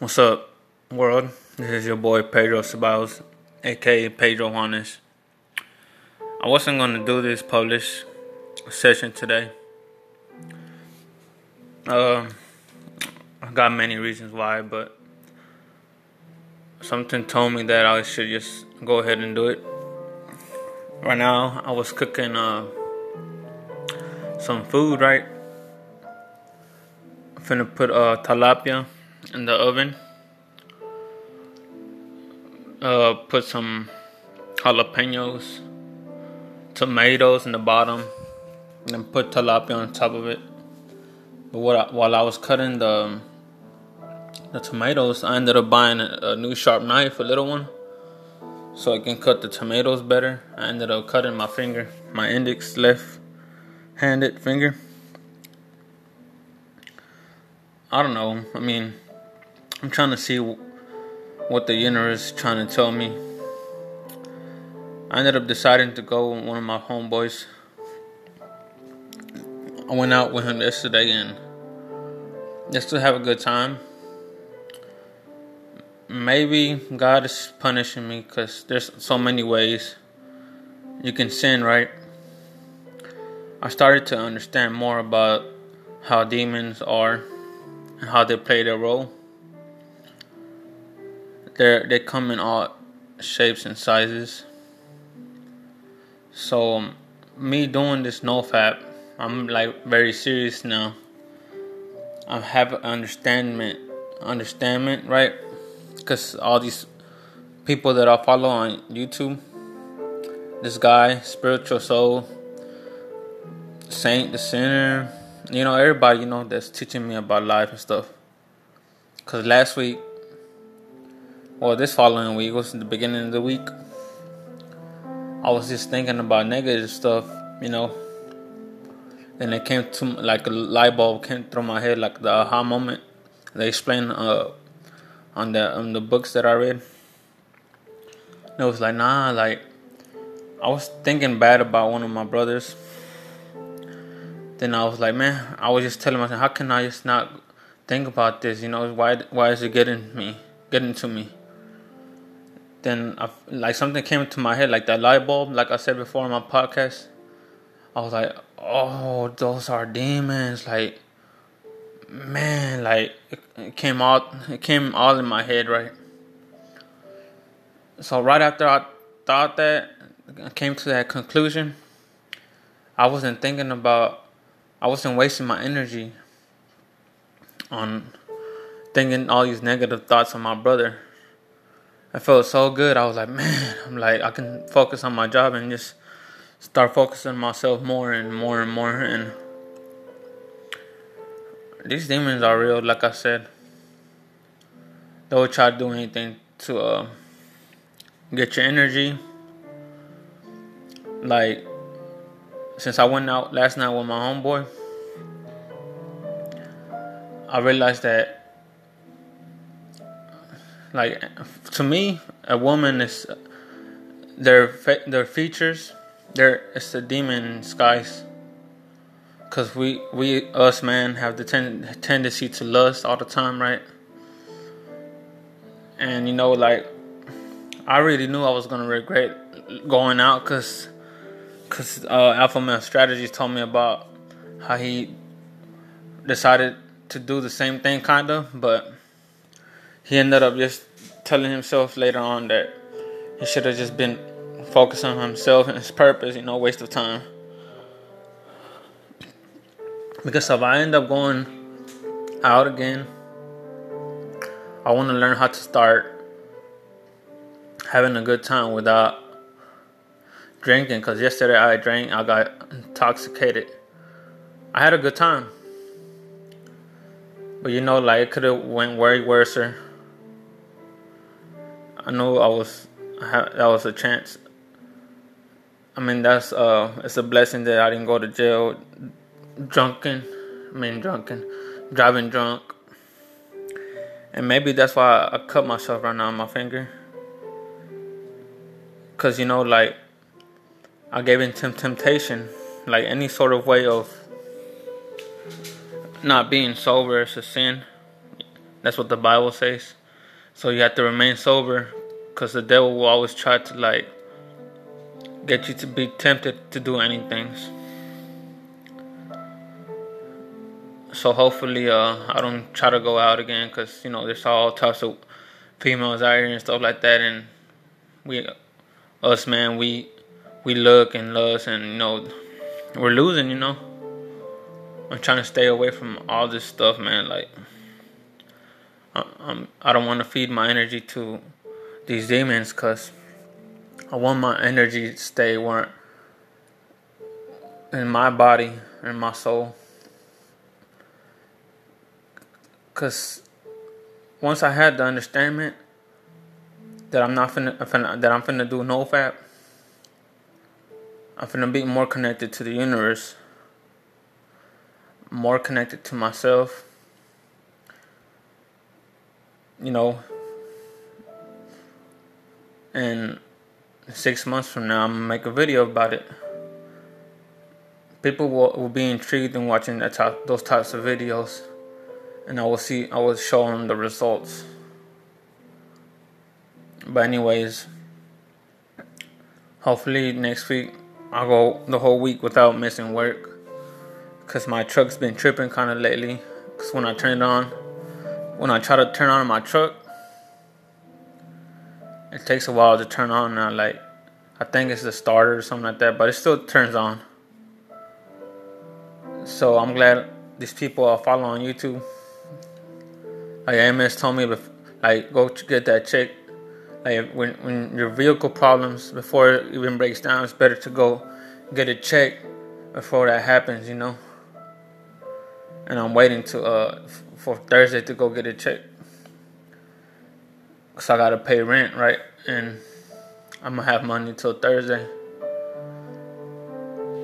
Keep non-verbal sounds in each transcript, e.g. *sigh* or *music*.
What's up, world? This is your boy Pedro Ceballos, aka Pedro Juanes. I wasn't gonna do this publish session today. Um, I got many reasons why, but something told me that I should just go ahead and do it. Right now, I was cooking uh, some food, right? I'm finna put uh, tilapia in the oven. Uh, put some jalapenos, tomatoes in the bottom, and then put tilapia on top of it. But I, while I was cutting the the tomatoes, I ended up buying a, a new sharp knife, a little one, so I can cut the tomatoes better. I ended up cutting my finger, my index left-handed finger. I don't know. I mean, I'm trying to see what the universe is trying to tell me. I ended up deciding to go with one of my homeboys. I went out with him yesterday and just to have a good time. Maybe God is punishing me because there's so many ways you can sin, right? I started to understand more about how demons are and how they play their role they they come in all shapes and sizes. So um, me doing this no fap, I'm like very serious now. I have understanding, understanding, right? Because all these people that I follow on YouTube, this guy, spiritual soul, saint, the sinner, you know, everybody, you know, that's teaching me about life and stuff. Cause last week well, this following week was the beginning of the week. I was just thinking about negative stuff, you know. And it came to like a light bulb came through my head, like the aha moment. They explained uh, on the on the books that I read. it was like, nah, like I was thinking bad about one of my brothers. Then I was like, man, I was just telling myself, how can I just not think about this? You know, why why is it getting me, getting to me? Then I, like something came into my head, like that light bulb, like I said before in my podcast. I was like, oh, those are demons. Like, man, like it came out, it came all in my head, right? So right after I thought that, I came to that conclusion. I wasn't thinking about, I wasn't wasting my energy on thinking all these negative thoughts on my brother. I felt so good. I was like, man, I'm like, I can focus on my job and just start focusing myself more and more and more. And these demons are real, like I said. They will try to do anything to uh, get your energy. Like, since I went out last night with my homeboy, I realized that like to me, a woman is their their features. Their it's a demon in disguise. Cause we we us man have the ten, tendency to lust all the time, right? And you know, like I really knew I was gonna regret going out, cause cause uh, Alpha Male Strategies told me about how he decided to do the same thing, kinda, but he ended up just telling himself later on that he should have just been focused on himself and his purpose, you know, waste of time. Because if I end up going out again, I want to learn how to start having a good time without drinking. Because yesterday I drank, I got intoxicated. I had a good time, but you know, like it could have went way worse. I know I was that was a chance. I mean that's uh it's a blessing that I didn't go to jail drunken. I mean drunken, driving drunk. And maybe that's why I cut myself right now on my finger. Cause you know like I gave in to temptation, like any sort of way of not being sober is a sin. That's what the Bible says. So you have to remain sober because the devil will always try to like get you to be tempted to do any things. So hopefully, uh, I don't try to go out again because you know there's all types of females out here and stuff like that, and we, us man, we we look and lust, and you know we're losing. You know, I'm trying to stay away from all this stuff, man. Like, I, I'm I don't want to feed my energy to these demons because I want my energy to stay where in my body and my soul. Cause once I had the understanding that I'm not finna, finna that I'm finna do no fap, I'm finna be more connected to the universe, more connected to myself. You know, and six months from now, I'm gonna make a video about it. People will, will be intrigued in watching that type, those types of videos and I will see I will show them the results. But anyways, hopefully next week I'll go the whole week without missing work. Cause my truck's been tripping kind of lately. Cause when I turn it on, when I try to turn on my truck, it takes a while to turn on. I like, I think it's the starter or something like that, but it still turns on. So I'm glad these people are following YouTube. Like MS told me, like go get that check. Like when when your vehicle problems before it even breaks down, it's better to go get it checked before that happens. You know. And I'm waiting to uh for Thursday to go get a check. Cause I gotta pay rent, right? And I'm gonna have money till Thursday.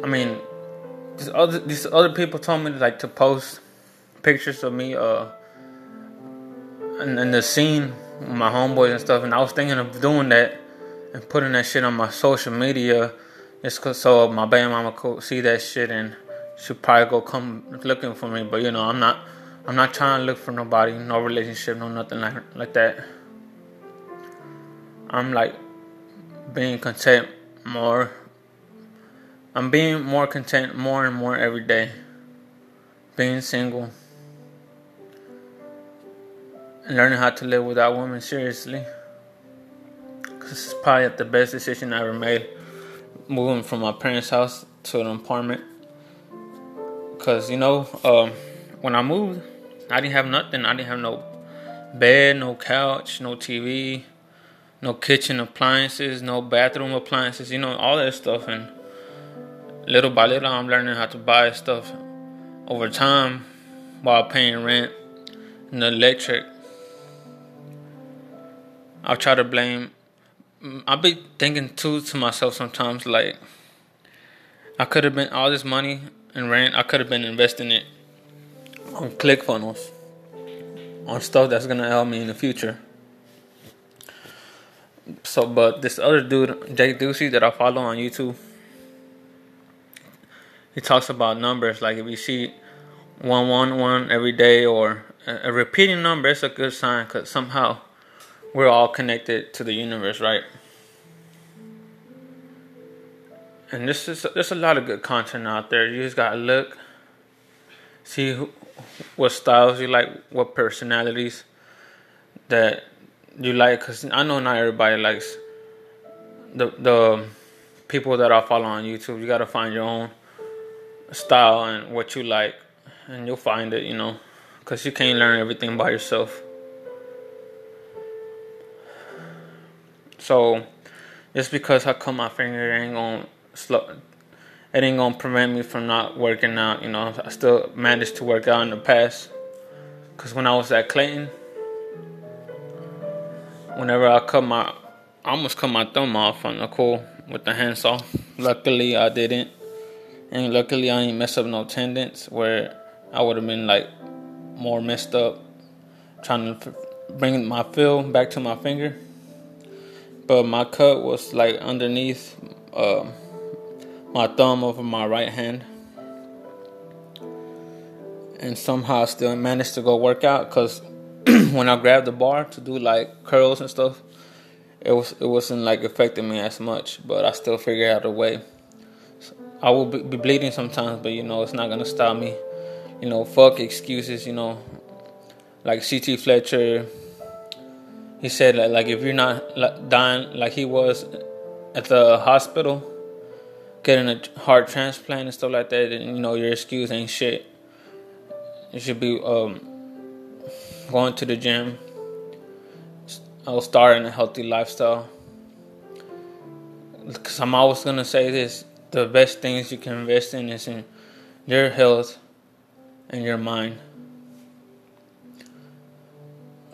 I mean, these other these other people told me like to post pictures of me uh and, and the scene with my homeboys and stuff. And I was thinking of doing that and putting that shit on my social media just cause so my baby mama could see that shit and she'll probably go come looking for me. But you know, I'm not I'm not trying to look for nobody, no relationship, no nothing like like that. I'm like being content more. I'm being more content more and more every day. Being single And learning how to live without women seriously. Cause it's probably the best decision I ever made, moving from my parents' house to an apartment. Cause you know, um, when I moved, I didn't have nothing. I didn't have no bed, no couch, no TV, no kitchen appliances, no bathroom appliances. You know, all that stuff. And little by little, I'm learning how to buy stuff over time while paying rent and electric I'll try to blame. I'll be thinking too to myself sometimes like I could have been all this money and rent. I could have been investing it on ClickFunnels, on stuff that's gonna help me in the future. So, but this other dude, Jake Ducey, that I follow on YouTube, he talks about numbers. Like if you see one one one every day or a, repeating number, it's a good sign because somehow we're all connected to the universe, right? And this is there's a lot of good content out there. You just gotta look, see who, what styles you like, what personalities that you like. Cause I know not everybody likes the the people that I follow on YouTube. You gotta find your own style and what you like, and you'll find it. You know, cause you can't learn everything by yourself. So just because I cut my finger, it ain't gonna slow. It ain't gonna prevent me from not working out. You know, I still managed to work out in the past. Cause when I was at Clayton, whenever I cut my, I almost cut my thumb off on the cool with the handsaw. Luckily, I didn't, and luckily I didn't mess up no tendons where I would have been like more messed up, trying to bring my feel back to my finger but my cut was like underneath uh, my thumb over my right hand and somehow I still managed to go work out because *clears throat* when I grabbed the bar to do like curls and stuff, it was it wasn't like affecting me as much. But I still figured out a way. So I will be, bleeding sometimes, but you know it's not gonna stop me. You know, fuck excuses. You know, like CT Fletcher. He said like if you're not dying like he was at the hospital, getting a heart transplant and stuff like that, then you know your excuse ain't shit. You should be um, going to the gym. I'll start in a healthy lifestyle. Because I'm always gonna say this: the best things you can invest in is in your health and your mind.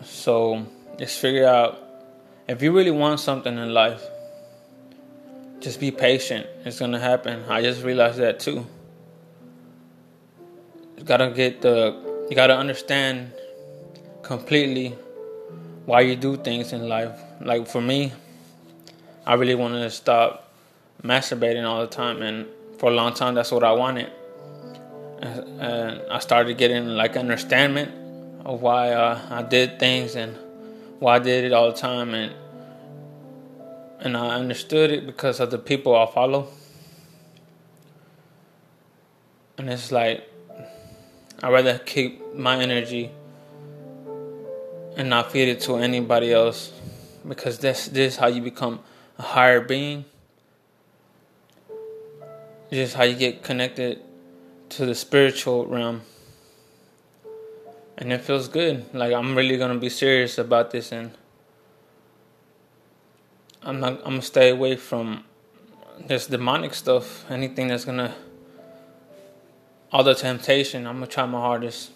So just figure out if you really want something in life. Just be patient. It's gonna happen. I just realized that too. You gotta get the. You gotta understand completely why you do things in life. Like for me, I really wanted to stop masturbating all the time, and for a long time, that's what I wanted. And I started getting like understanding of why uh, I did things and why I did it all the time, and and I understood it because of the people I follow. And it's like I'd rather keep my energy and not feed it to anybody else because this this is how you become a higher being. Is how you get connected to the spiritual realm. And it feels good. Like I'm really gonna be serious about this and I'm not I'm gonna stay away from this demonic stuff, anything that's gonna all the temptation, I'm gonna try my hardest.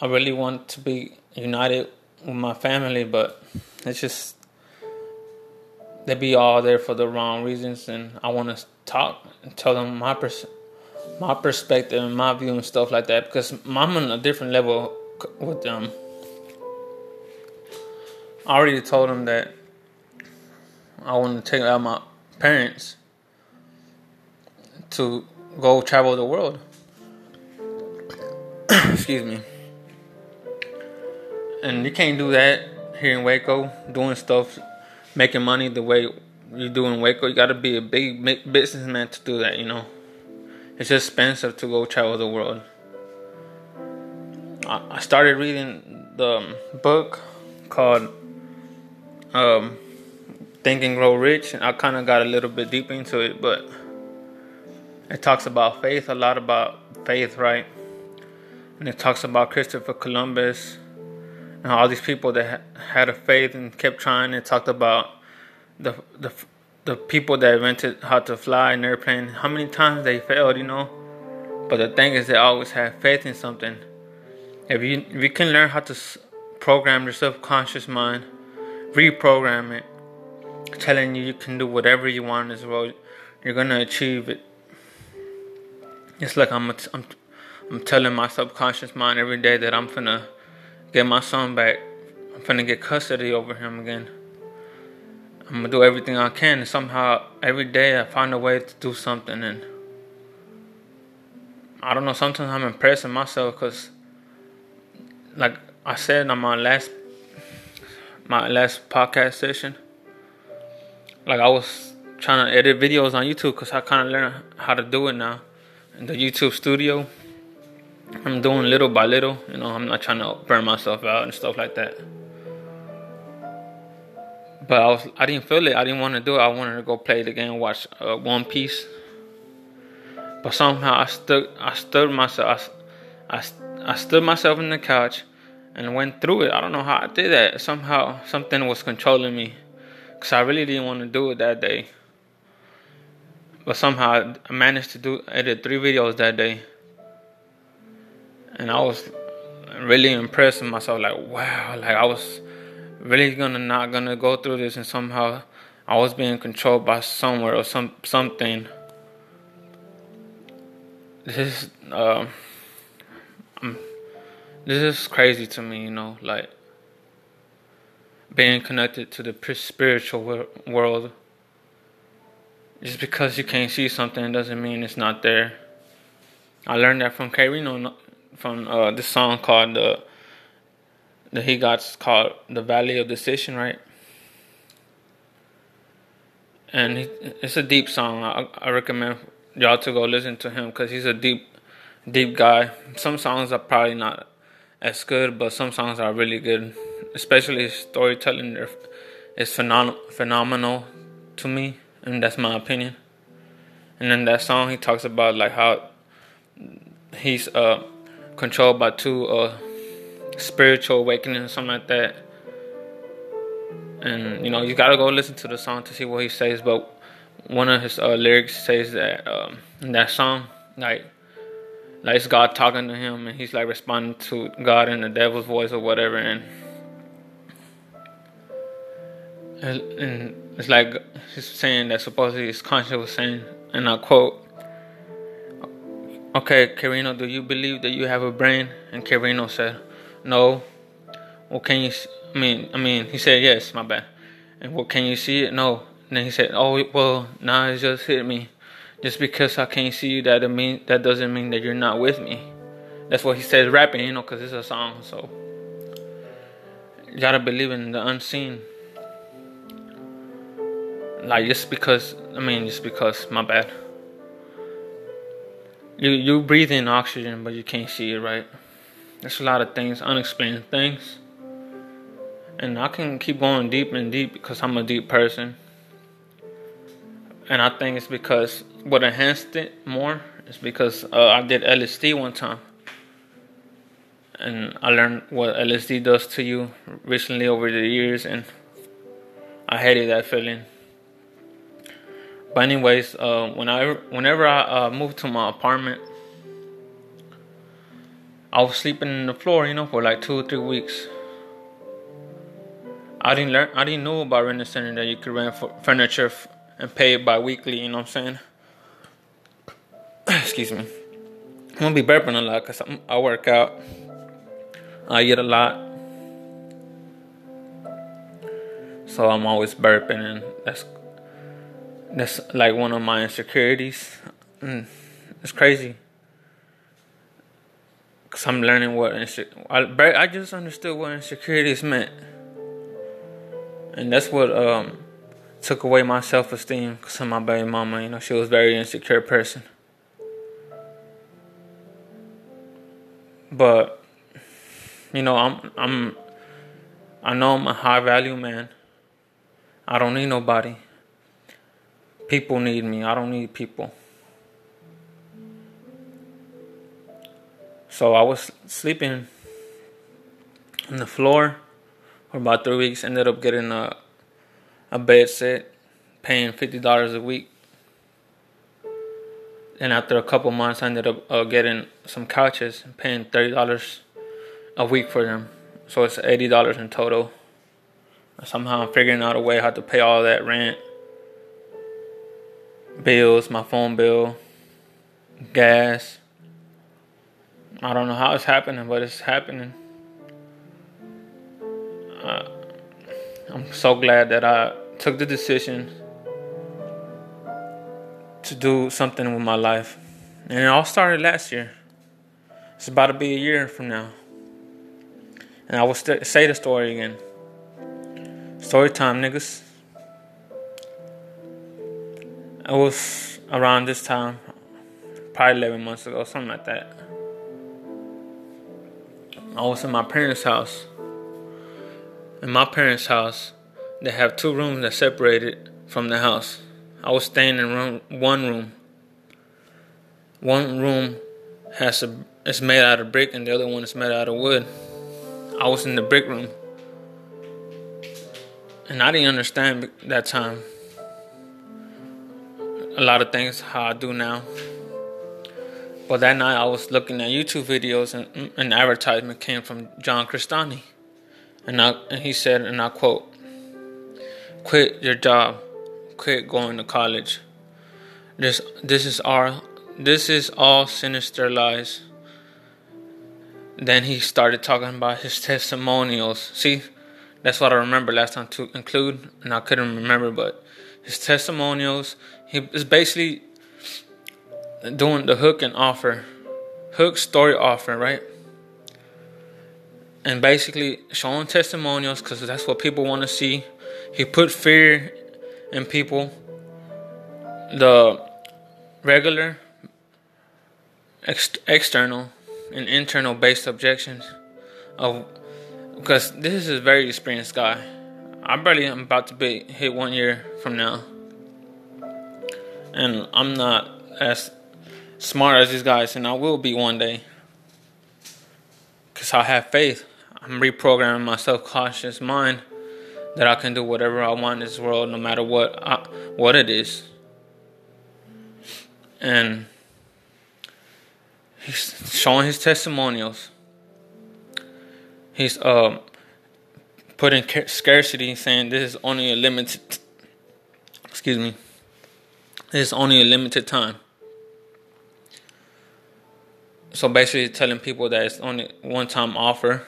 I really want to be united with my family, but it's just they be all there for the wrong reasons, and I want to talk and tell them my pers- my perspective and my view and stuff like that because I'm on a different level with them. I already told them that I want to take out my parents to go travel the world. *coughs* Excuse me and you can't do that here in Waco, doing stuff, making money the way you do in Waco. You got to be a big businessman to do that. You know, it's expensive to go travel the world. I started reading the book called um, Think and Grow Rich, I kind of got a little bit deep into it, but it talks about faith, a lot about faith, right? And it talks about Christopher Columbus and all these people that had a faith and kept trying and talked about the the the people that invented how to fly an airplane, how many times they failed, you know. But the thing is, they always have faith in something. If you if you can learn how to program your subconscious mind, reprogram it, telling you you can do whatever you want in this world, you're gonna achieve it. It's like I'm I'm I'm telling my subconscious mind every day that I'm gonna get my son back. I'm finna get custody over him again. I'm gonna do everything I can. And somehow, every day, I find a way to do something. And I don't know. Sometimes I'm impressing myself because, like I said on my last my last podcast session, like I was trying to edit videos on YouTube because I kind of learned how to do it now in the YouTube studio. I'm doing little by little. You know, I'm not trying to burn myself out and stuff like that. But I was, I didn't feel it. I didn't want to do it. I wanted to go play the game, watch uh, One Piece. But somehow I stood, I stood myself, I, I, I stood myself in the couch, and went through it. I don't know how I did that. Somehow something was controlling me, cause I really didn't want to do it that day. But somehow I managed to do edit three videos that day and I was really impressed with myself. Like, wow, like I was really gonna not gonna go through this, and somehow I was being controlled by somewhere or some something. This is uh, this is crazy to me, you know, like being connected to the spiritual world. Just because you can't see something doesn't mean it's not there. I learned that from K-Rino from uh, this song called the uh, that he got called the Valley of Decision, right? And he, it's a deep song. I, I recommend y'all to go listen to him because he's a deep, deep guy. Some songs are probably not as good, but some songs are really good. Especially storytelling is phenom- phenomenal to me, and that's my opinion. And in that song, he talks about like how he's uh, controlled by two uh, spiritual awakening something like that. And you know, you gotta go listen to the song to see what he says. But one of his uh, lyrics says that um, in that song, like, like it's God talking to him, and he's like responding to God in the devil's voice or whatever, and and it's like he's saying that supposedly his conscience was saying, and I quote. Okay, K-Rino, do you believe that you have a brain? And K-Rino said, no. Well, can you? I mean, I mean, he said yes. My bad. And well, can you see it? No. And then he said, oh well, now nah, it just hit me. Just because I can't see you, that mean that doesn't mean that you're not with me. That's what he says rapping, you know, because it's a song. So you gotta believe in the unseen. Like just because, I mean, just because. My bad. You you breathe in oxygen, but you can't see it, right? There's a lot of things, unexplained things. And I can keep going deep and deep because I'm a deep person. And I think it's because what enhanced it more is because uh, I did LSD one time. And I learned what LSD does to you recently over the years, and I hated that feeling. But anyways, uh, when I, whenever I uh, moved to my apartment, I was sleeping in the floor, you know, for like two or three weeks. I didn't learn. I didn't know about rent center that you could rent for furniture and pay it bi-weekly. You know what I'm saying? *clears throat* Excuse me. I'm gonna be burping a lot because I work out. I eat a lot, so I'm always burping, and that's that's like one of my insecurities. Mm, it's crazy. Cause I'm learning what inse- I, I just understood what insecurities meant, and that's what um took away my self esteem. Cause of my baby mama, you know, she was a very insecure person. But you know, I'm I'm I know I'm a high value man. I don't need nobody. People need me. I don't need people. So I was sleeping on the floor for about three weeks. Ended up getting a a bed set, paying fifty dollars a week. And after a couple months, I ended up uh, getting some couches and paying thirty dollars a week for them. So it's eighty dollars in total. Somehow I'm figuring out a way how to pay all that rent, bills, my phone bill, gas I don't know how it's happening, but it's happening. Uh, I'm so glad that I took the decision to do something with my life. And it all started last year. It's about to be a year from now. And I will st- say the story again. Story time, niggas. It was around this time, probably 11 months ago, something like that. I was in my parents' house. In my parents' house, they have two rooms that separated from the house. I was staying in room one room. One room has a it's made out of brick and the other one is made out of wood. I was in the brick room. And I didn't understand that time a lot of things how I do now. But that night I was looking at YouTube videos and an advertisement came from John Crestani. And, I, and he said, and I quote, quit your job, quit going to college. This, this is our, this is all sinister lies. Then he started talking about his testimonials. See, that's what I remember last time to include, and I couldn't remember, but his testimonials. He is basically doing the hook and offer, hook story offer, right? And basically showing testimonials because that's what people want to see. He put fear in people. The regular, ex- external, and internal based objections of because this is a very experienced guy. I barely am about to be hit one year from now, and I'm not as smart as these guys, and I will be one day. Cause I have faith. I'm reprogramming my subconscious mind that I can do whatever I want in this world, no matter what I, what it is. And he's showing his testimonials. He's uh, putting scarcity, saying this is only a limited. Excuse me. This is only a limited time. So basically, telling people that it's only one time offer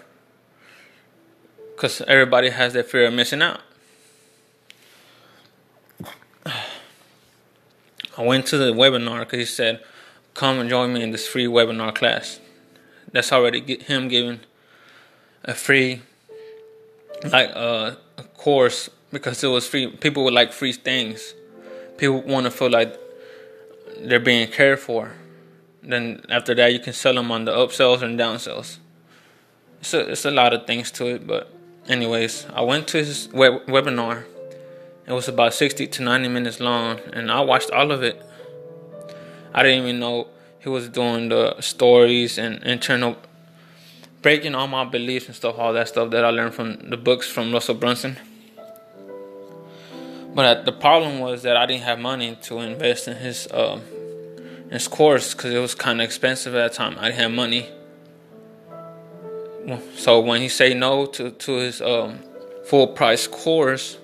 because everybody has that fear of missing out. *sighs* I went to the webinar because he said, "Come and join me in this free webinar class." That's already him giving a free, like uh, a course because it was free. People would like free things. People want to feel like they're being cared for. Then after that, you can sell them on the upsells and downsells. It's a, it's a lot of things to it, but anyways, I went to his web- webinar. It was about 60 to 90 minutes long, and I watched all of it. I didn't even know he was doing the stories and internal breaking all my beliefs and stuff, all that stuff that I learned from the books from Russell Brunson. But the problem was that I didn't have money to invest in his uh, his course because it was kind of expensive at the time. I didn't have money. So when he say no to to his um, full price course,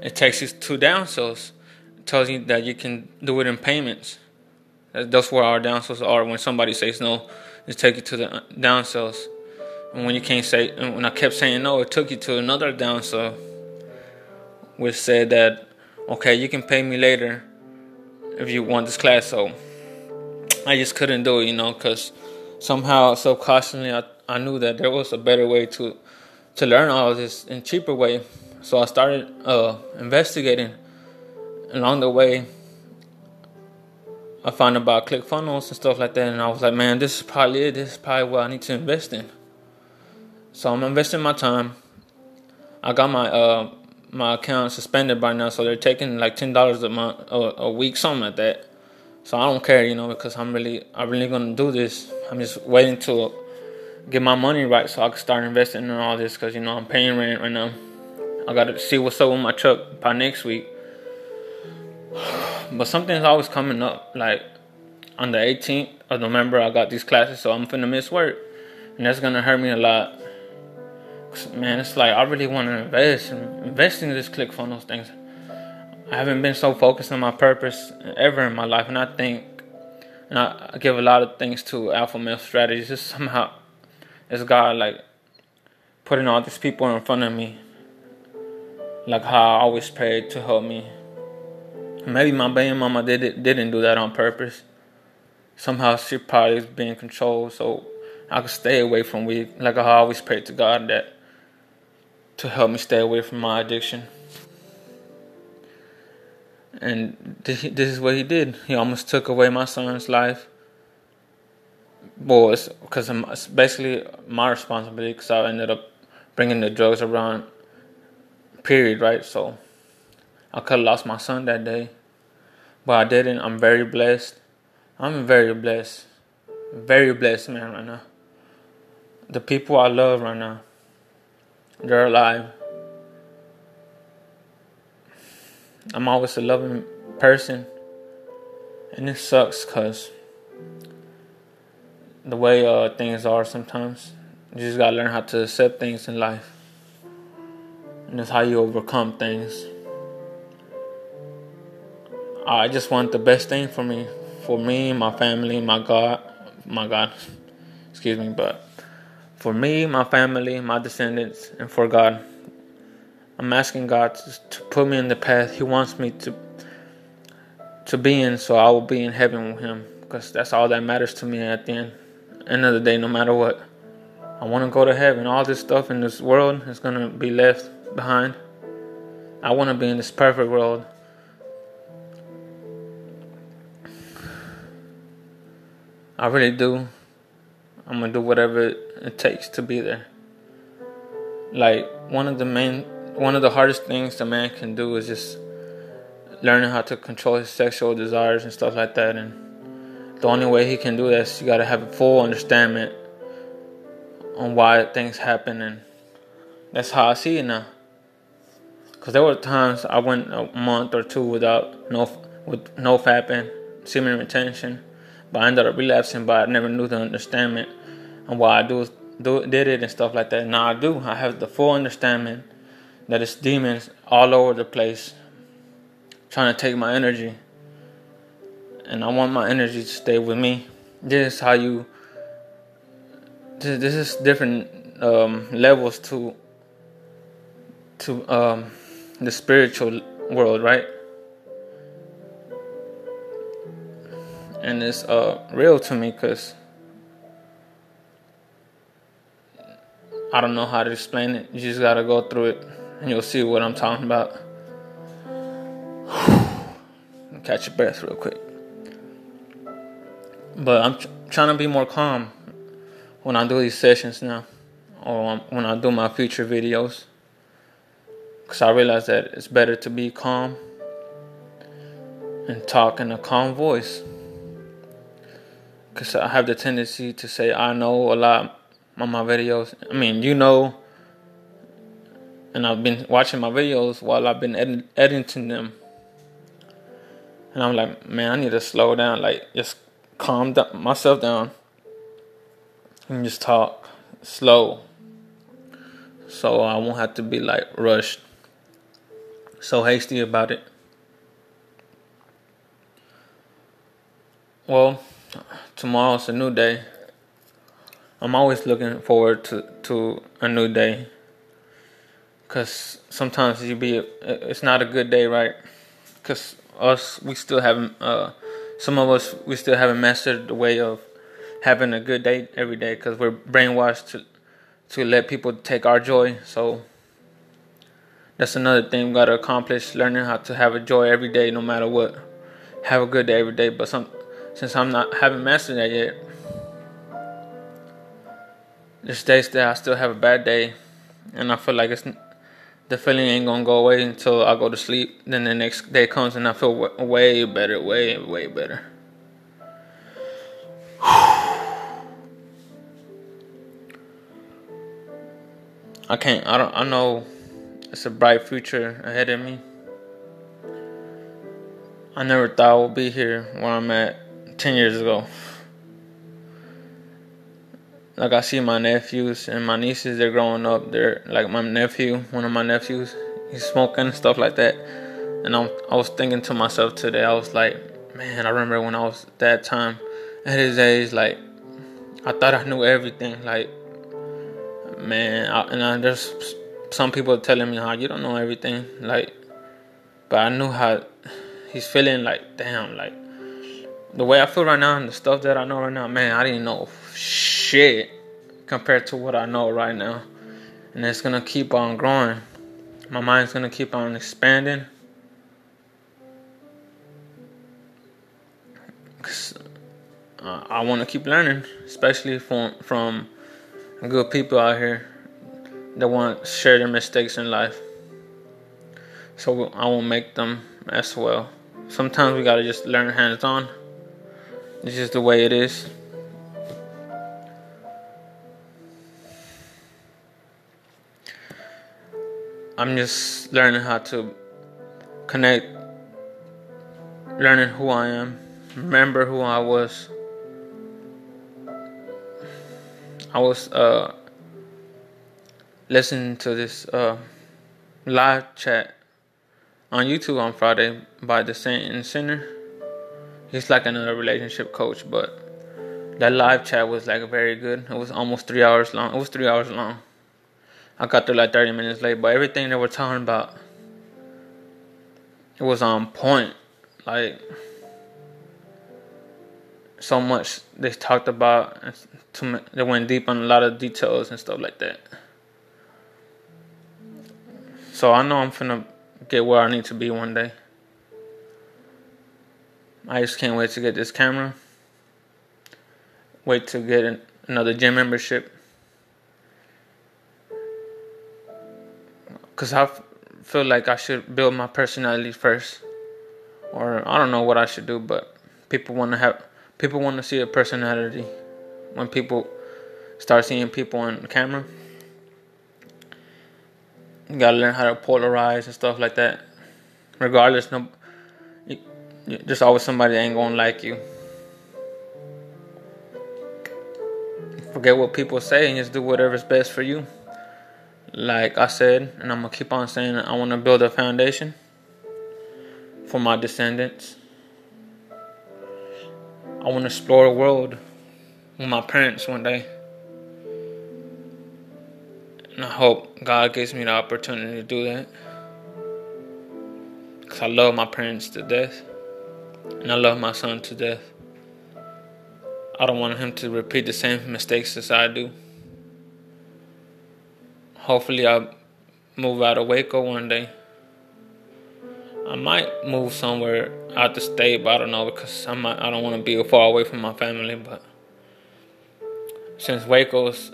it takes you to downsells. It tells you that you can do it in payments. That's where our downsells are. When somebody says no, it take you to the uh, downsells. And when you can't say, when I kept saying no, it took you to another downsell, which said that okay, you can pay me later if you want this class. So I just couldn't do it, you know, because somehow subconsciously I, I knew that there was a better way to to learn all this in cheaper way. So I started uh, investigating along the way. I found about ClickFunnels and stuff like that, and I was like, man, this is probably it. This is probably what I need to invest in. So I'm investing my time. I got my uh, my account suspended by now, so they're taking like ten dollars a month, a, a week, something like that. So I don't care, you know, because I'm really, I'm really gonna do this. I'm just waiting to get my money right so I can start investing in all this. Because you know I'm paying rent right now. I gotta see what's up with my truck by next week. *sighs* But something's always coming up. Like on the 18th of November, I got these classes, so I'm finna miss work, and that's gonna hurt me a lot man, it's like I really want to invest invest in this ClickFunnels things. I haven't been so focused on my purpose ever in my life, and I think, and I, I give a lot of things to Alpha Male Strategies. Just somehow, it's God like putting all these people in front of me, like how I always prayed to help me. Maybe my baby mama did it, didn't do that on purpose. Somehow she probably is being controlled, so I could stay away from weed. Like I always prayed to God that to help me stay away from my addiction. And this is what he did. He almost took away my son's life. It's because it's basically my responsibility because I ended up bringing the drugs around, period, right? So I could have lost my son that day, but I didn't. I'm very blessed. I'm very blessed. Very blessed man right now. The people I love right now they're alive. I'm always a loving person, and it sucks because the way uh, things are sometimes. You just gotta learn how to accept things in life, and that's how you overcome things. I just want the best thing for me, for me, my family, my God, my God. *laughs* Excuse me, but for me, my family, my descendants, and for God. I'm asking God to, put me in the path He wants me to to be in, so I will be in heaven with Him. because that's all that matters to me at the end, end of the day, no matter what. I want to go to heaven. All this stuff in this world is to be left behind. I want to be in this perfect world. I really do. I'm to do whatever it takes to be there. Like, one of the main, one of the hardest things a man can do is just learning how to control his sexual desires and stuff like that. And the only way he can do that is you gotta have a full understanding on why things happen, and that's how I see it now. Cause there were times I went a month or two without no with no fapping, semen retention, but I ended up relapsing. But I never knew the understanding and why I do, do did it and stuff like that. Now I do. I have the full understanding that it's demons all over the place trying to take my energy. And I want my energy to stay with me. This is how you. This, this is different um, levels to to um, the spiritual world, right? And it's uh, real to me because I don't know how to explain it. You just gotta go through it, and you'll see what I'm talking about. catch your breath real quick. But I'm trying to be more calm when I do these sessions now, or when I do my future videos. Because I realize that it's better to be calm and talk in a calm voice. Because I have the tendency to say I know a lot on my videos. I mean, you know, and I've been watching my videos while I've been ed- editing them and I'm like, man, I need to slow down, like just calm down myself down and just talk slow. So I won't have to be like rushed, so hasty about it. Well, tomorrow's a new day. I'm always looking forward to, to a new day. Cause sometimes you be it's not a good day, right? Cause us we still haven't uh, some of us we still haven't mastered the way of having a good day every day because we're brainwashed to to let people take our joy so that's another thing we got to accomplish learning how to have a joy every day no matter what have a good day every day but some since i'm not haven't mastered that yet there's days that i still have a bad day and i feel like it's the feeling ain't gonna go away until I go to sleep. Then the next day comes and I feel w- way better, way, way better. *sighs* I can't, I don't, I know it's a bright future ahead of me. I never thought I would be here where I'm at 10 years ago like I see my nephews and my nieces, they're growing up. They're like my nephew, one of my nephews, he's smoking and stuff like that. And I'm, I was thinking to myself today, I was like, man, I remember when I was that time at his age, like I thought I knew everything. Like, man, I, and I, there's some people telling me how you don't know everything. Like, but I knew how he's feeling. Like, damn, like the way I feel right now and the stuff that I know right now, man, I didn't know shit compared to what I know right now. And it's gonna keep on growing. My mind's gonna keep on expanding. Cause uh, I want to keep learning, especially from from good people out here that want to share their mistakes in life. So I won't make them as well. Sometimes we gotta just learn hands on. It's just the way it is. I'm just learning how to connect, learning who I am, remember who I was. I was uh, listening to this uh, live chat on YouTube on Friday by the Saint and Sinner. He's like another relationship coach, but that live chat was like very good. It was almost three hours long. It was three hours long. I got there like 30 minutes late, but everything they were talking about, it was on point. Like, so much they talked about. They went deep on a lot of details and stuff like that. So I know I'm finna get where I need to be one day. I just can't wait to get this camera. Wait to get another gym membership. Cause I feel like I should build my personality first, or I don't know what I should do, but people want to have people want to see a personality when people start seeing people on camera. You gotta learn how to polarize and stuff like that. Regardless, no, just always somebody ain't gonna like you. Forget what people say and just do whatever's best for you. Like I said, and I'm gonna keep on saying, I want to build a foundation for my descendants. I want to explore the world with my parents one day. And I hope God gives me the opportunity to do that. Because I love my parents to death. And I love my son to death. I don't want him to repeat the same mistakes as I do. Hopefully, I'll move out of Waco one day. I might move somewhere out the state, but I don't know because I might, I don't want to be far away from my family. But since Waco's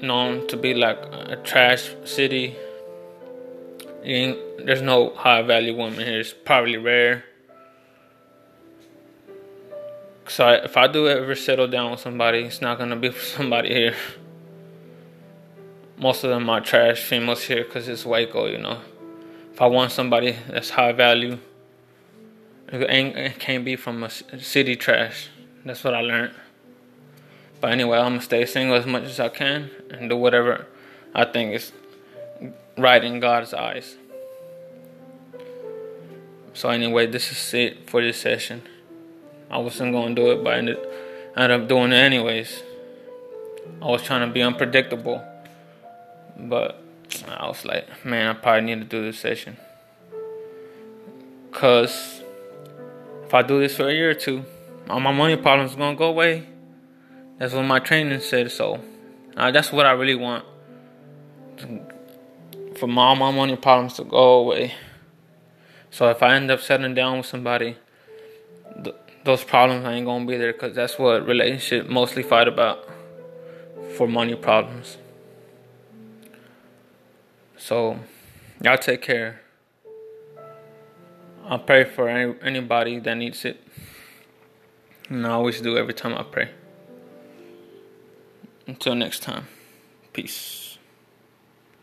known to be like a trash city, there's no high value women here. It's probably rare. So if I do ever settle down with somebody, it's not gonna be for somebody here. *laughs* Most of them are trash females here because it's Waco, you know. If I want somebody that's high value, it can't be from a city trash. That's what I learned. But anyway, I'm gonna stay single as much as I can and do whatever I think is right in God's eyes. So anyway, this is it for this session. I wasn't to do it, but I ended, ended up doing it anyways. I was trying to be unpredictable, but I was like, man, I probably need to do this session. Because if I do this for a year or two, all my money problems to go away. That's what my training said, so uh, that's what I really want. For all my money problems to go away. So if I end up settling down with somebody, those problems ain't gonna be there because that's what relationship mostly fight about for money problems. So, y'all take care. I pray for any, anybody that needs it. And I always do every time I pray. Until next time, peace.